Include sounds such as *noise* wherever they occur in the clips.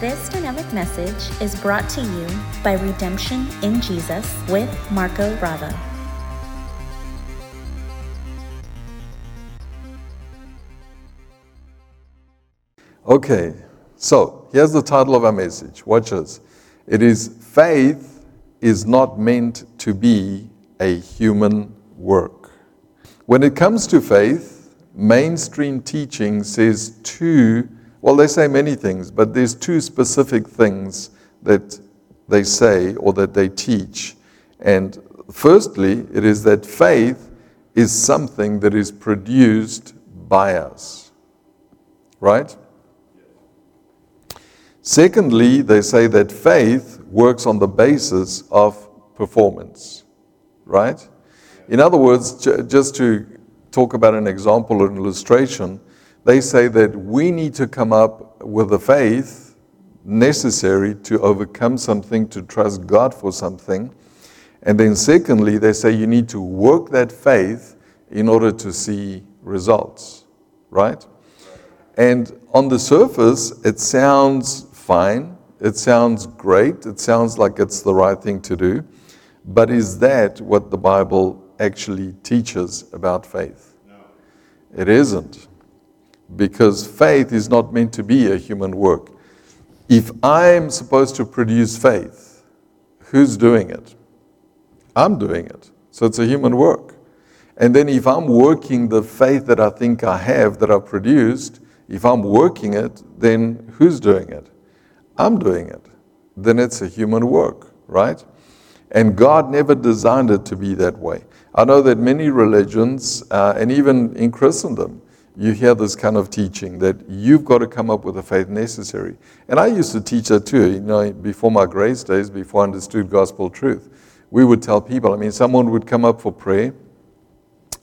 This dynamic message is brought to you by Redemption in Jesus with Marco Bravo. Okay, so here's the title of our message. Watch this. It is Faith is not meant to be a human work. When it comes to faith, mainstream teaching says two, well, they say many things, but there's two specific things that they say or that they teach. And firstly, it is that faith is something that is produced by us. Right? Secondly, they say that faith works on the basis of performance, right? In other words, just to talk about an example or an illustration, they say that we need to come up with the faith necessary to overcome something, to trust God for something. And then, secondly, they say you need to work that faith in order to see results, right? And on the surface, it sounds fine. It sounds great. It sounds like it's the right thing to do. But is that what the Bible actually teaches about faith? No. It isn't. Because faith is not meant to be a human work. If I'm supposed to produce faith, who's doing it? I'm doing it. So it's a human work. And then if I'm working the faith that I think I have, that I produced, if I'm working it, then who's doing it? I'm doing it, then it's a human work, right? And God never designed it to be that way. I know that many religions, uh, and even in Christendom, you hear this kind of teaching that you've got to come up with the faith necessary. And I used to teach that too, you know, before my grace days, before I understood gospel truth. We would tell people, I mean, someone would come up for prayer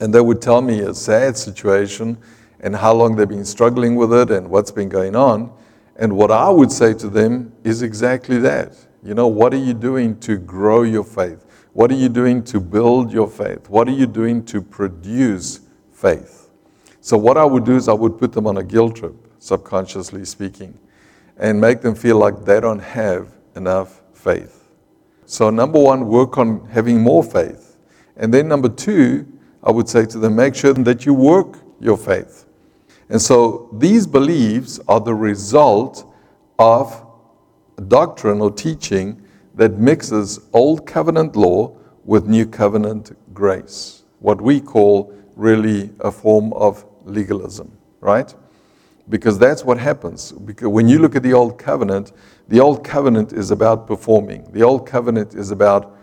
and they would tell me a sad situation and how long they've been struggling with it and what's been going on. And what I would say to them is exactly that. You know, what are you doing to grow your faith? What are you doing to build your faith? What are you doing to produce faith? So, what I would do is I would put them on a guilt trip, subconsciously speaking, and make them feel like they don't have enough faith. So, number one, work on having more faith. And then, number two, I would say to them, make sure that you work your faith. And so these beliefs are the result of doctrine or teaching that mixes old covenant law with new covenant grace, what we call really a form of legalism, right? Because that's what happens. Because when you look at the old covenant, the old covenant is about performing. The old covenant is about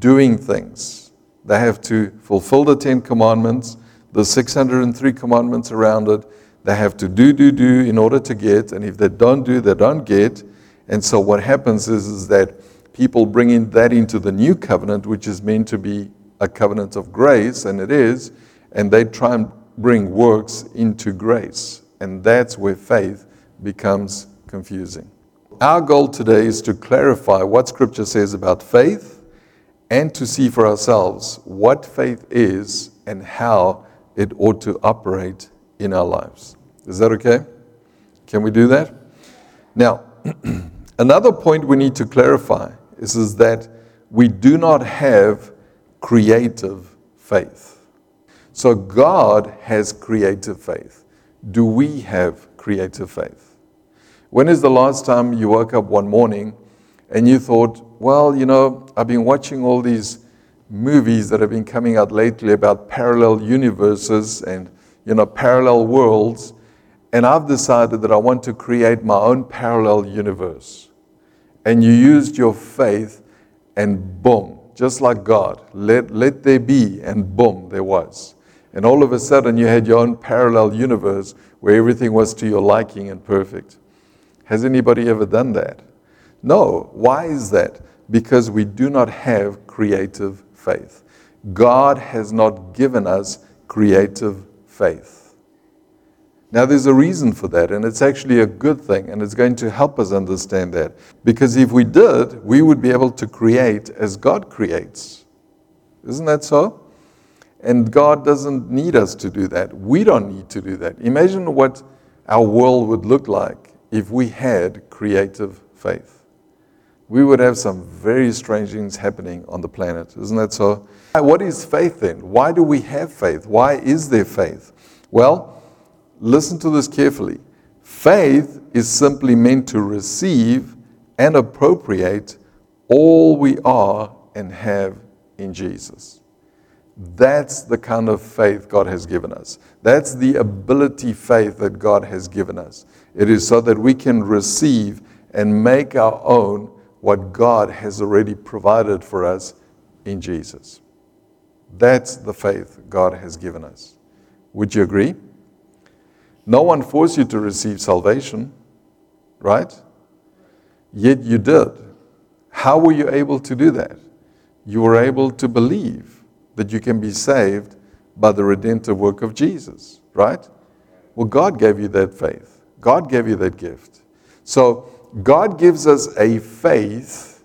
doing things. They have to fulfill the 10 commandments, the 603 commandments around it, they have to do, do, do in order to get, and if they don't do, they don't get. And so what happens is, is that people bring in that into the new covenant, which is meant to be a covenant of grace, and it is, and they try and bring works into grace. And that's where faith becomes confusing. Our goal today is to clarify what Scripture says about faith and to see for ourselves what faith is and how it ought to operate in our lives. Is that okay? Can we do that? Now, *clears throat* another point we need to clarify is, is that we do not have creative faith. So God has creative faith. Do we have creative faith? When is the last time you woke up one morning and you thought, well, you know, I've been watching all these movies that have been coming out lately about parallel universes and you know, parallel worlds, and I've decided that I want to create my own parallel universe. And you used your faith, and boom, just like God, let, let there be, and boom, there was. And all of a sudden, you had your own parallel universe where everything was to your liking and perfect. Has anybody ever done that? No. Why is that? Because we do not have creative faith. God has not given us creative faith. Now, there's a reason for that, and it's actually a good thing, and it's going to help us understand that. Because if we did, we would be able to create as God creates. Isn't that so? And God doesn't need us to do that. We don't need to do that. Imagine what our world would look like if we had creative faith. We would have some very strange things happening on the planet. Isn't that so? What is faith then? Why do we have faith? Why is there faith? Well, listen to this carefully. Faith is simply meant to receive and appropriate all we are and have in Jesus. That's the kind of faith God has given us. That's the ability faith that God has given us. It is so that we can receive and make our own what God has already provided for us in Jesus. That's the faith God has given us. Would you agree? No one forced you to receive salvation, right? Yet you did. How were you able to do that? You were able to believe that you can be saved by the redemptive work of Jesus, right? Well, God gave you that faith. God gave you that gift. So, God gives us a faith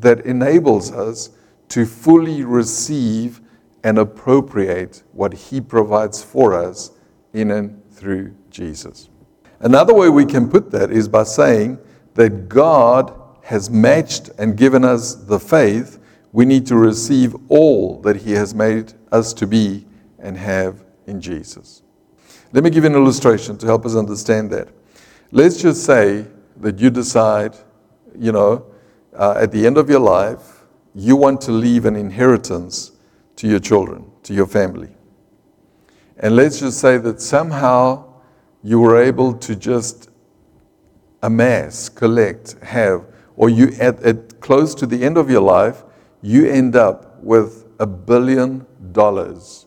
that enables us to fully receive and appropriate what He provides for us in and through Jesus. Another way we can put that is by saying that God has matched and given us the faith we need to receive all that He has made us to be and have in Jesus. Let me give you an illustration to help us understand that. Let's just say that you decide, you know, uh, at the end of your life, you want to leave an inheritance to your children, to your family. And let's just say that somehow you were able to just amass, collect, have, or you at, at close to the end of your life, you end up with a billion dollars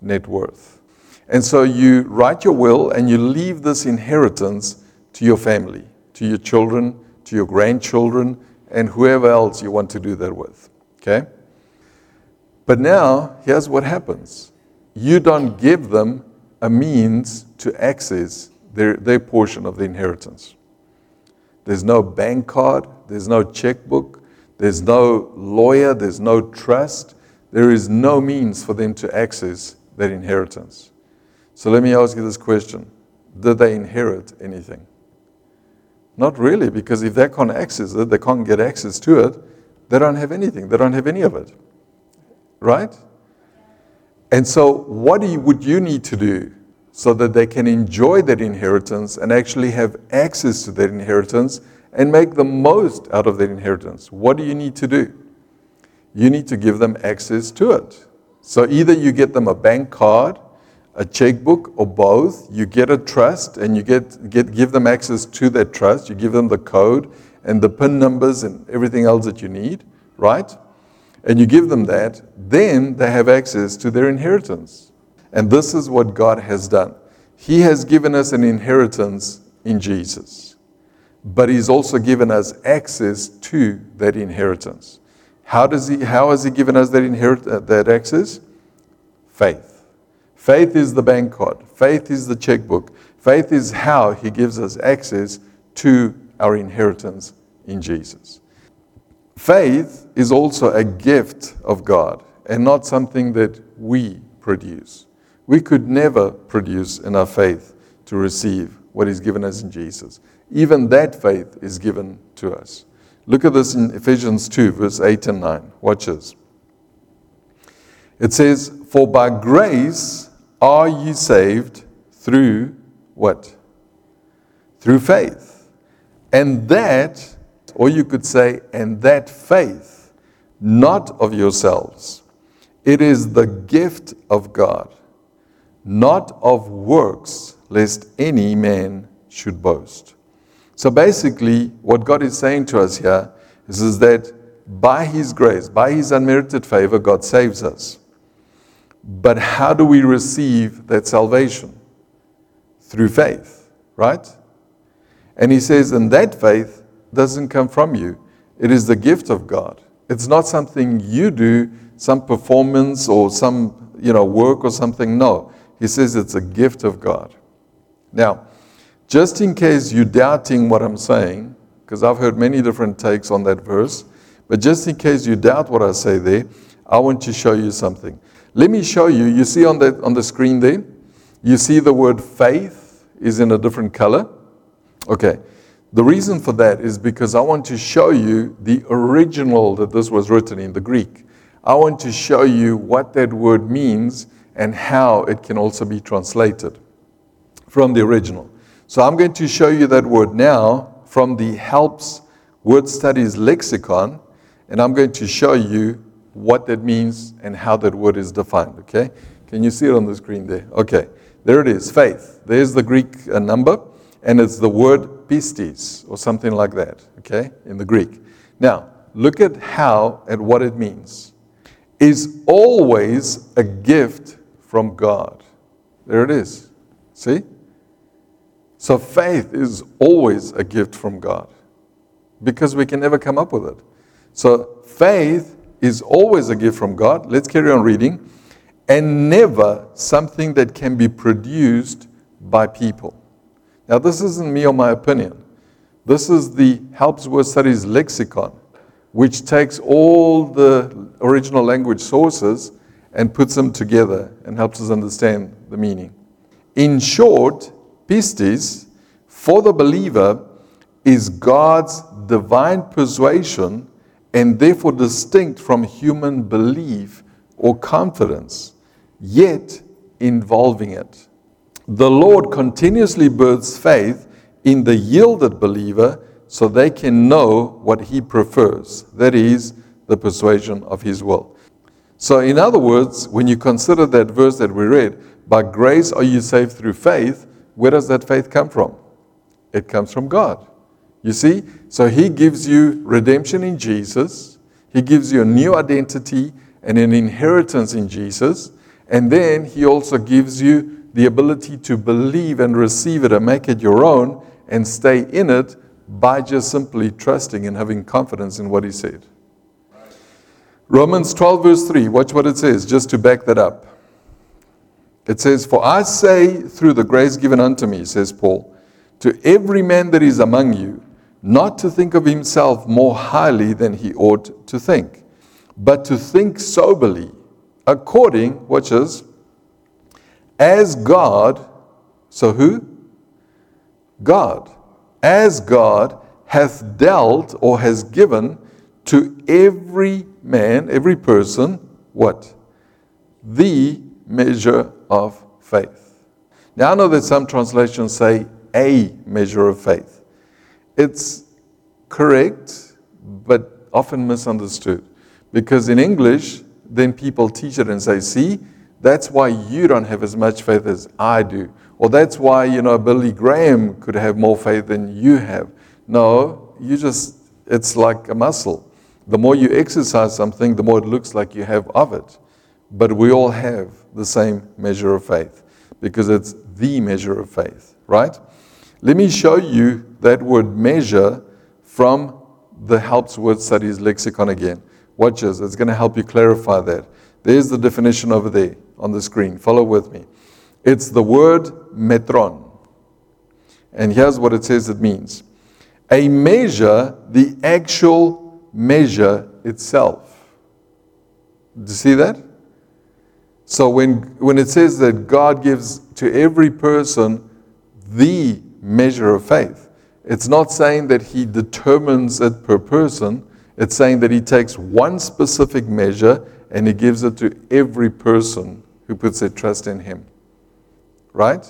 net worth. And so you write your will and you leave this inheritance to your family, to your children, to your grandchildren, and whoever else you want to do that with. Okay? But now, here's what happens you don't give them a means to access their, their portion of the inheritance. There's no bank card, there's no checkbook, there's no lawyer, there's no trust. There is no means for them to access that inheritance. So let me ask you this question Did they inherit anything? Not really, because if they can't access it, they can't get access to it, they don't have anything. They don't have any of it. Right? And so, what you, would you need to do so that they can enjoy that inheritance and actually have access to that inheritance and make the most out of their inheritance? What do you need to do? You need to give them access to it. So, either you get them a bank card, a checkbook, or both. You get a trust and you get, get, give them access to that trust. You give them the code and the PIN numbers and everything else that you need, right? and you give them that, then they have access to their inheritance. And this is what God has done. He has given us an inheritance in Jesus, but He's also given us access to that inheritance. How, does he, how has He given us that, inherit, uh, that access? Faith. Faith is the bank card, faith is the checkbook, faith is how He gives us access to our inheritance in Jesus. Faith is also a gift of God and not something that we produce. We could never produce enough faith to receive what is given us in Jesus. Even that faith is given to us. Look at this in Ephesians 2, verse 8 and 9. Watch this. It says, For by grace are ye saved through what? Through faith. And that or you could say, and that faith, not of yourselves. It is the gift of God, not of works, lest any man should boast. So basically, what God is saying to us here is, is that by His grace, by His unmerited favor, God saves us. But how do we receive that salvation? Through faith, right? And He says, and that faith doesn't come from you. It is the gift of God. It's not something you do, some performance or some you know work or something. No. He says it's a gift of God. Now, just in case you're doubting what I'm saying, because I've heard many different takes on that verse, but just in case you doubt what I say there, I want to show you something. Let me show you. You see on the, on the screen there, you see the word faith is in a different color. Okay. The reason for that is because I want to show you the original that this was written in the Greek. I want to show you what that word means and how it can also be translated from the original. So I'm going to show you that word now from the Helps Word Studies Lexicon, and I'm going to show you what that means and how that word is defined. Okay? Can you see it on the screen there? Okay. There it is, faith. There's the Greek uh, number, and it's the word pistis, or something like that, okay, in the Greek. Now, look at how and what it means. Is always a gift from God. There it is. See? So faith is always a gift from God because we can never come up with it. So faith is always a gift from God. Let's carry on reading. And never something that can be produced by people. Now, this isn't me or my opinion. This is the Helps Word Studies lexicon, which takes all the original language sources and puts them together and helps us understand the meaning. In short, pistis for the believer is God's divine persuasion and therefore distinct from human belief or confidence, yet involving it. The Lord continuously births faith in the yielded believer so they can know what he prefers, that is, the persuasion of his will. So, in other words, when you consider that verse that we read, by grace are you saved through faith, where does that faith come from? It comes from God. You see? So He gives you redemption in Jesus, He gives you a new identity and an inheritance in Jesus, and then He also gives you the ability to believe and receive it and make it your own and stay in it by just simply trusting and having confidence in what He said. Romans 12, verse 3, watch what it says, just to back that up. It says, For I say, through the grace given unto me, says Paul, to every man that is among you, not to think of himself more highly than he ought to think, but to think soberly, according, which is, as God, so who? God, as God hath dealt or has given to every man, every person, what? The measure of faith. Now, I know that some translations say a measure of faith. It's correct, but often misunderstood. Because in English, then people teach it and say, see, that's why you don't have as much faith as I do. Or that's why, you know, Billy Graham could have more faith than you have. No, you just, it's like a muscle. The more you exercise something, the more it looks like you have of it. But we all have the same measure of faith because it's the measure of faith, right? Let me show you that word measure from the Helps Word Studies lexicon again. Watch this, it's going to help you clarify that. There's the definition over there on the screen. Follow with me. It's the word metron. And here's what it says it means a measure, the actual measure itself. Do you see that? So when, when it says that God gives to every person the measure of faith, it's not saying that He determines it per person. It's saying that He takes one specific measure and He gives it to every person who puts their trust in Him. Right?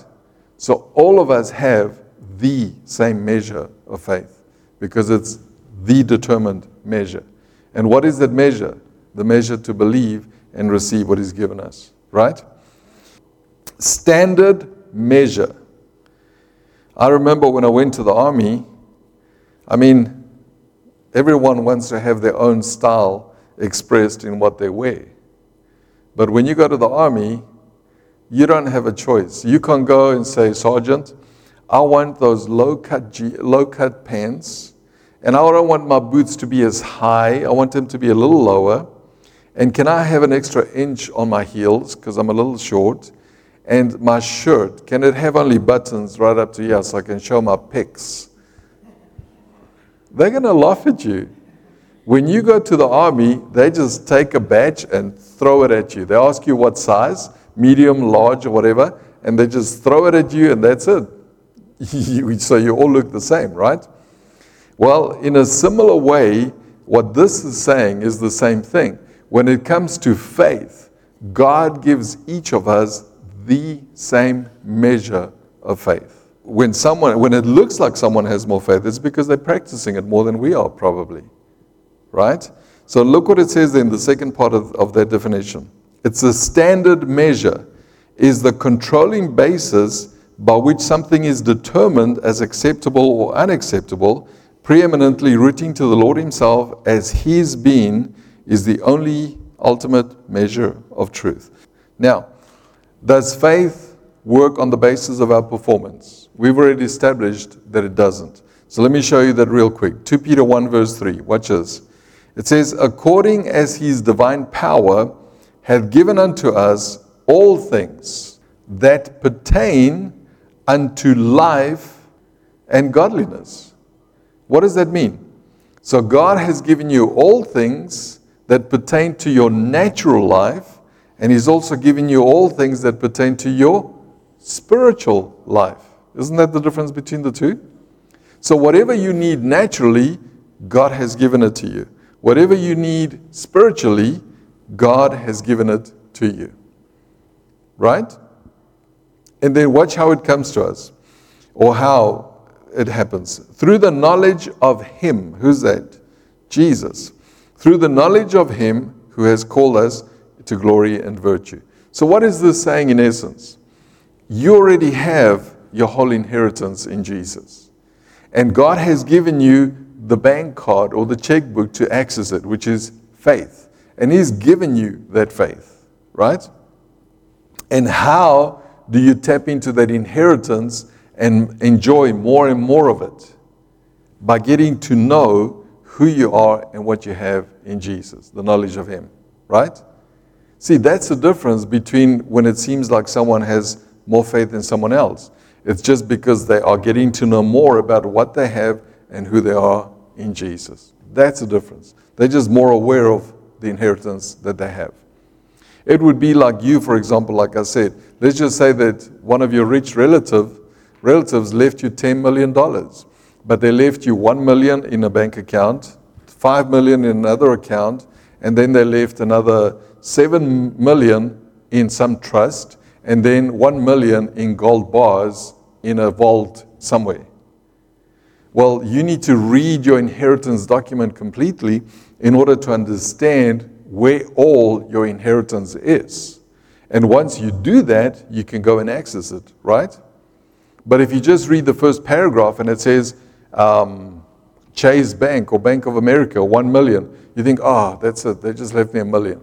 So all of us have the same measure of faith because it's the determined measure. And what is that measure? The measure to believe and receive what He's given us, right? Standard measure. I remember when I went to the army, I mean, everyone wants to have their own style expressed in what they wear. But when you go to the army, you don't have a choice. You can go and say, Sergeant, I want those low cut, low cut pants and I don't want my boots to be as high. I want them to be a little lower. And can I have an extra inch on my heels because I'm a little short? And my shirt, can it have only buttons right up to here so I can show my pecs? They're going to laugh at you. When you go to the army, they just take a badge and throw it at you. They ask you what size, medium, large, or whatever, and they just throw it at you, and that's it. *laughs* so you all look the same, right? Well, in a similar way, what this is saying is the same thing. When it comes to faith, God gives each of us the same measure of faith. When someone when it looks like someone has more faith, it's because they're practicing it more than we are, probably. Right? So look what it says in the second part of, of that definition. It's a standard measure, is the controlling basis by which something is determined as acceptable or unacceptable, preeminently rooting to the Lord Himself as His being is the only ultimate measure of truth. Now, does faith work on the basis of our performance? We've already established that it doesn't. So let me show you that real quick. 2 Peter 1, verse 3. Watch this. It says, According as his divine power hath given unto us all things that pertain unto life and godliness. What does that mean? So God has given you all things that pertain to your natural life, and He's also given you all things that pertain to your spiritual life. Isn't that the difference between the two? So, whatever you need naturally, God has given it to you. Whatever you need spiritually, God has given it to you. Right? And then watch how it comes to us or how it happens. Through the knowledge of Him. Who's that? Jesus. Through the knowledge of Him who has called us to glory and virtue. So, what is this saying in essence? You already have your whole inheritance in Jesus. And God has given you the bank card or the checkbook to access it, which is faith. And He's given you that faith, right? And how do you tap into that inheritance and enjoy more and more of it? By getting to know who you are and what you have in Jesus, the knowledge of Him, right? See, that's the difference between when it seems like someone has more faith than someone else. It's just because they are getting to know more about what they have and who they are in Jesus. That's the difference. They're just more aware of the inheritance that they have. It would be like you, for example, like I said, let's just say that one of your rich relative, relatives left you $10 million, but they left you 1 million in a bank account, 5 million in another account, and then they left another 7 million in some trust, and then 1 million in gold bars in a vault somewhere. Well, you need to read your inheritance document completely in order to understand where all your inheritance is. And once you do that, you can go and access it, right? But if you just read the first paragraph and it says um, Chase Bank or Bank of America, one million, you think, oh, that's it, they just left me a million.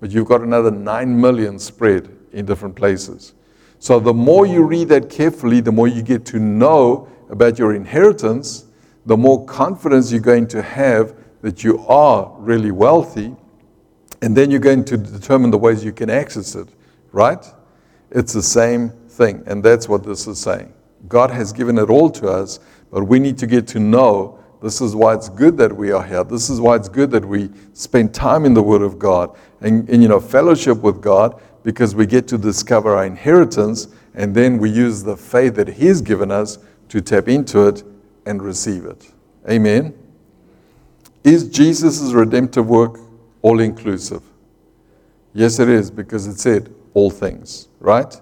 But you've got another nine million spread in different places. So the more you read that carefully, the more you get to know about your inheritance, the more confidence you're going to have that you are really wealthy and then you're going to determine the ways you can access it, right? It's the same thing. And that's what this is saying. God has given it all to us, but we need to get to know this is why it's good that we are here. This is why it's good that we spend time in the Word of God and, and you know, fellowship with God because we get to discover our inheritance and then we use the faith that He's given us to tap into it and receive it. Amen. Is Jesus' redemptive work all inclusive? Yes, it is, because it said all things, right?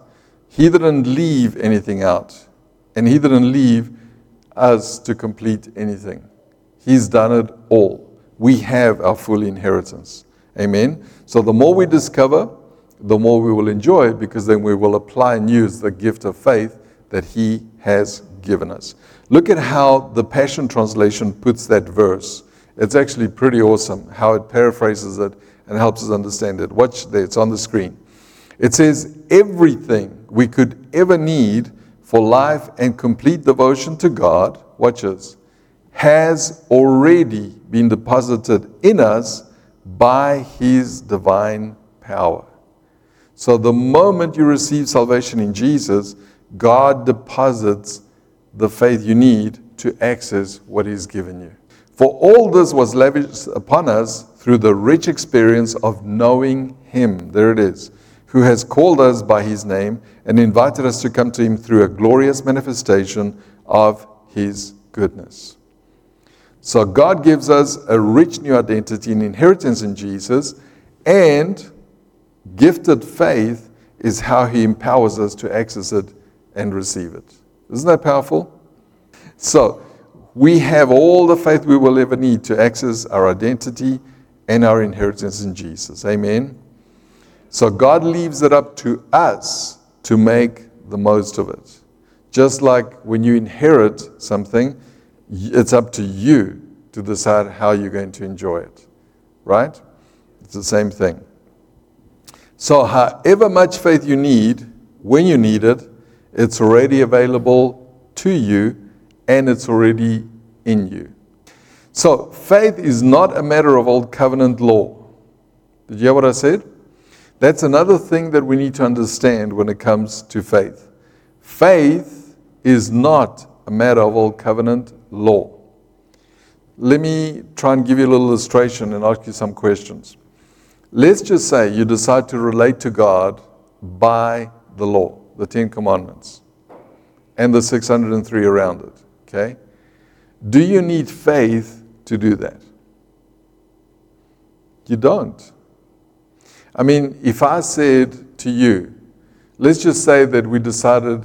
He didn't leave anything out, and He didn't leave us to complete anything. He's done it all. We have our full inheritance. Amen. So the more we discover, the more we will enjoy because then we will apply and use the gift of faith that He has given us. Look at how the Passion Translation puts that verse. It's actually pretty awesome how it paraphrases it and helps us understand it. Watch there, it's on the screen. It says, Everything we could ever need for life and complete devotion to God, watch this, has already been deposited in us by His divine power. So the moment you receive salvation in Jesus, God deposits the faith you need to access what He's given you. For all this was lavished upon us through the rich experience of knowing Him. There it is. Who has called us by His name and invited us to come to Him through a glorious manifestation of his goodness. So God gives us a rich new identity and inheritance in Jesus, and gifted faith is how he empowers us to access it and receive it. Isn't that powerful? So, we have all the faith we will ever need to access our identity and our inheritance in Jesus. Amen. So God leaves it up to us to make the most of it. Just like when you inherit something, it's up to you to decide how you're going to enjoy it. Right? It's the same thing. So, however much faith you need, when you need it, it's already available to you and it's already in you. So, faith is not a matter of old covenant law. Did you hear what I said? That's another thing that we need to understand when it comes to faith. Faith is not a matter of old covenant law. Let me try and give you a little illustration and ask you some questions. Let's just say you decide to relate to God by the law, the Ten Commandments, and the 603 around it. Okay? Do you need faith to do that? You don't. I mean, if I said to you, let's just say that we decided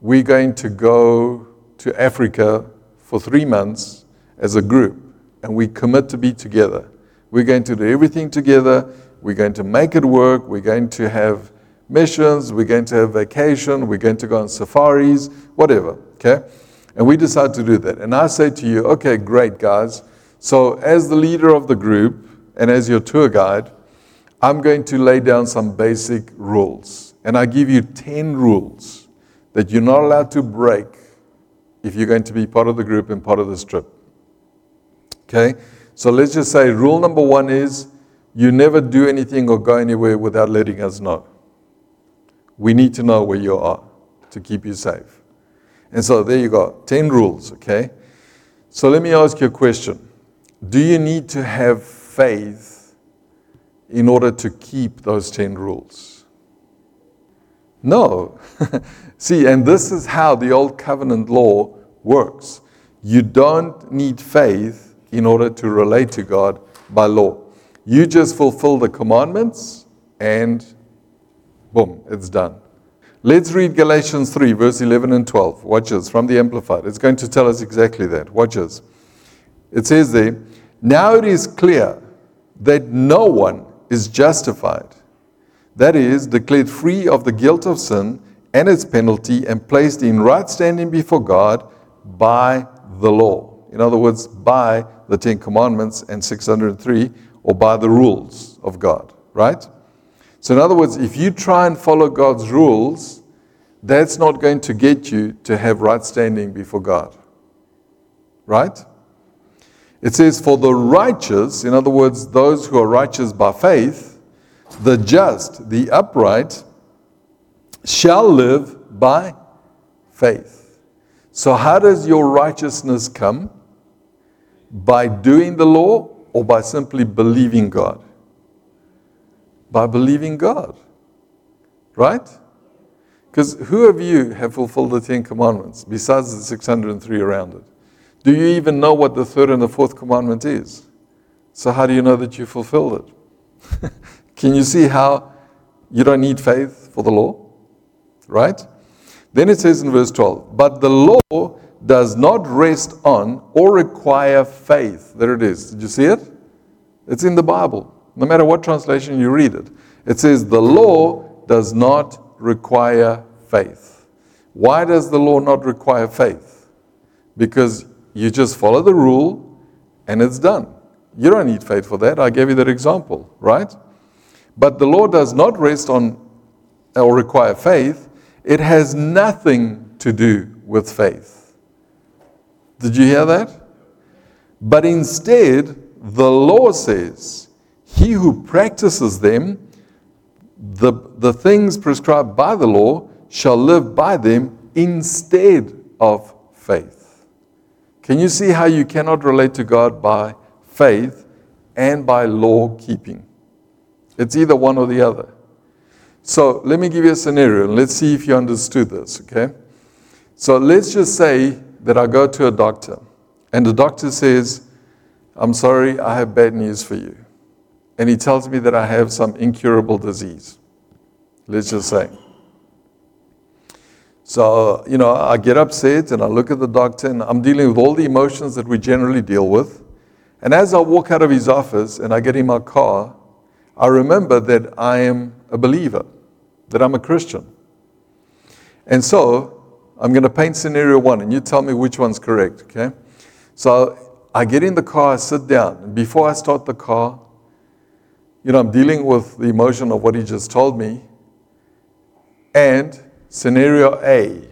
we're going to go to Africa for three months as a group and we commit to be together. We're going to do everything together. We're going to make it work. We're going to have missions. We're going to have vacation. We're going to go on safaris, whatever. Okay? And we decide to do that. And I say to you, okay, great, guys. So, as the leader of the group and as your tour guide, I'm going to lay down some basic rules. And I give you 10 rules that you're not allowed to break if you're going to be part of the group and part of this trip. Okay? So let's just say rule number one is you never do anything or go anywhere without letting us know. We need to know where you are to keep you safe. And so there you go 10 rules, okay? So let me ask you a question Do you need to have faith in order to keep those 10 rules? No. *laughs* See, and this is how the Old Covenant law works. You don't need faith in order to relate to God by law. You just fulfill the commandments and boom, it's done. Let's read Galatians 3, verse 11 and 12. Watch this from the Amplified. It's going to tell us exactly that. Watch this. It says there, Now it is clear that no one is justified. That is, declared free of the guilt of sin and its penalty and placed in right standing before God by the law. In other words, by the Ten Commandments and 603, or by the rules of God, right? So, in other words, if you try and follow God's rules, that's not going to get you to have right standing before God, right? It says, For the righteous, in other words, those who are righteous by faith, the just, the upright, shall live by faith. So, how does your righteousness come? By doing the law or by simply believing God? By believing God. Right? Because who of you have fulfilled the Ten Commandments besides the 603 around it? Do you even know what the third and the fourth commandment is? So, how do you know that you fulfilled it? *laughs* Can you see how you don't need faith for the law? Right? Then it says in verse 12, but the law does not rest on or require faith. There it is. Did you see it? It's in the Bible. No matter what translation you read it, it says the law does not require faith. Why does the law not require faith? Because you just follow the rule and it's done. You don't need faith for that. I gave you that example, right? But the law does not rest on or require faith. It has nothing to do with faith. Did you hear that? But instead, the law says, He who practices them, the, the things prescribed by the law, shall live by them instead of faith. Can you see how you cannot relate to God by faith and by law keeping? It's either one or the other. So let me give you a scenario and let's see if you understood this, okay? So let's just say that I go to a doctor and the doctor says, I'm sorry, I have bad news for you. And he tells me that I have some incurable disease. Let's just say. So, you know, I get upset and I look at the doctor and I'm dealing with all the emotions that we generally deal with. And as I walk out of his office and I get in my car, I remember that I am a believer, that I'm a Christian. And so I'm going to paint scenario one, and you tell me which one's correct, okay? So I get in the car, I sit down, and before I start the car, you know, I'm dealing with the emotion of what he just told me. And scenario A,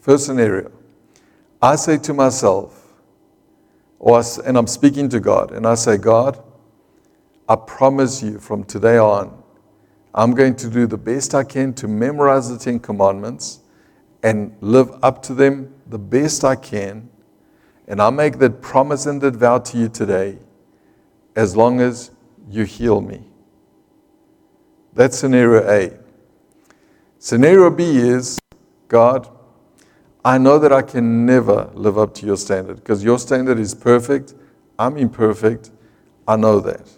first scenario, I say to myself, or, and I'm speaking to God, and I say, God, I promise you from today on, I'm going to do the best I can to memorize the Ten Commandments and live up to them the best I can. And I make that promise and that vow to you today as long as you heal me. That's scenario A. Scenario B is God, I know that I can never live up to your standard because your standard is perfect. I'm imperfect. I know that.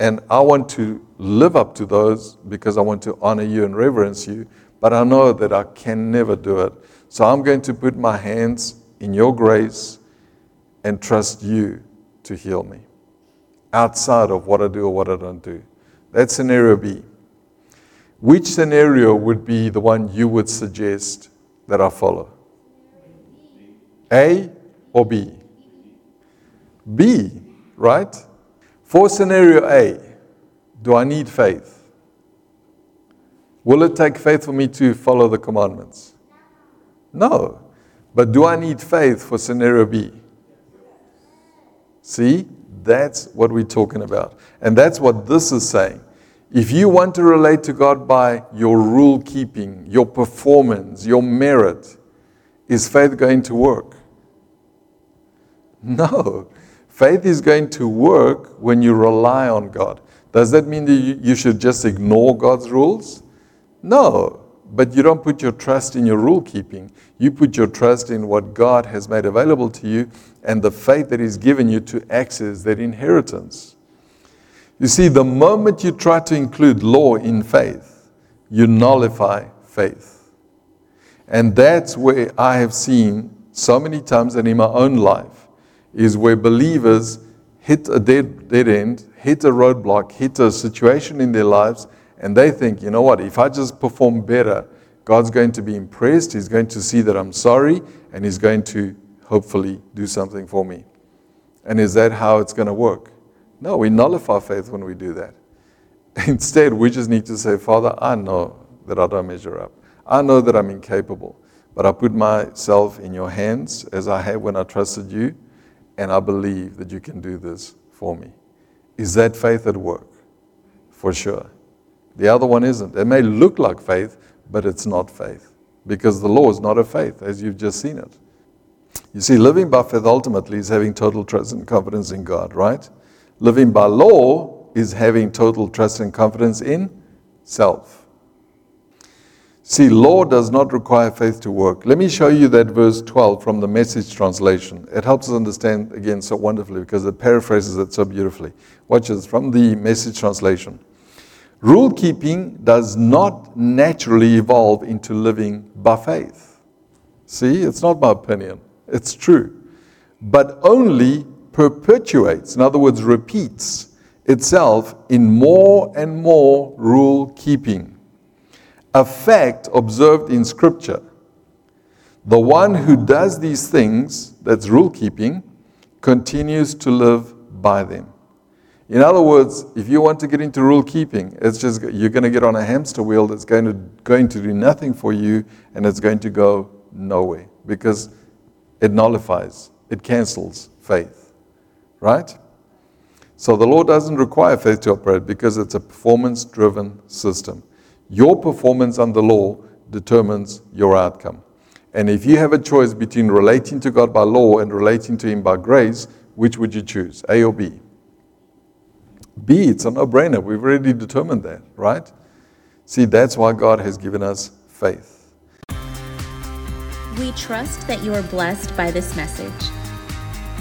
And I want to live up to those because I want to honor you and reverence you, but I know that I can never do it. So I'm going to put my hands in your grace and trust you to heal me outside of what I do or what I don't do. That's scenario B. Which scenario would be the one you would suggest that I follow? A or B? B, right? For scenario A, do I need faith? Will it take faith for me to follow the commandments? No. But do I need faith for scenario B? See, that's what we're talking about. And that's what this is saying. If you want to relate to God by your rule keeping, your performance, your merit, is faith going to work? No. Faith is going to work when you rely on God. Does that mean that you should just ignore God's rules? No, but you don't put your trust in your rule keeping. You put your trust in what God has made available to you and the faith that He's given you to access that inheritance. You see, the moment you try to include law in faith, you nullify faith. And that's where I have seen so many times and in my own life is where believers hit a dead, dead end, hit a roadblock, hit a situation in their lives, and they think, you know what, if I just perform better, God's going to be impressed. He's going to see that I'm sorry, and He's going to hopefully do something for me. And is that how it's going to work? No, we nullify faith when we do that. *laughs* Instead, we just need to say, Father, I know that I don't measure up. I know that I'm incapable, but I put myself in your hands as I have when I trusted you and I believe that you can do this for me. Is that faith at work? For sure. The other one isn't. It may look like faith, but it's not faith because the law is not a faith, as you've just seen it. You see, living by faith ultimately is having total trust and confidence in God, right? Living by law is having total trust and confidence in self. See, law does not require faith to work. Let me show you that verse 12 from the message translation. It helps us understand again so wonderfully because it paraphrases it so beautifully. Watch this from the message translation. Rule keeping does not naturally evolve into living by faith. See, it's not my opinion, it's true. But only perpetuates, in other words, repeats itself in more and more rule keeping a fact observed in Scripture. The one who does these things, that's rule keeping, continues to live by them. In other words, if you want to get into rule keeping, it's just you're going to get on a hamster wheel that's going to going to do nothing for you and it's going to go nowhere because it nullifies, it cancels faith. Right? So the law doesn't require faith to operate because it's a performance driven system. Your performance under law determines your outcome. And if you have a choice between relating to God by law and relating to Him by grace, which would you choose, A or B? B, it's a no brainer. We've already determined that, right? See, that's why God has given us faith. We trust that you are blessed by this message.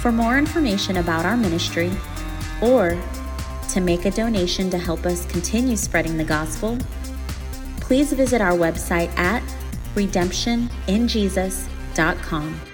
For more information about our ministry or to make a donation to help us continue spreading the gospel, please visit our website at redemptioninjesus.com.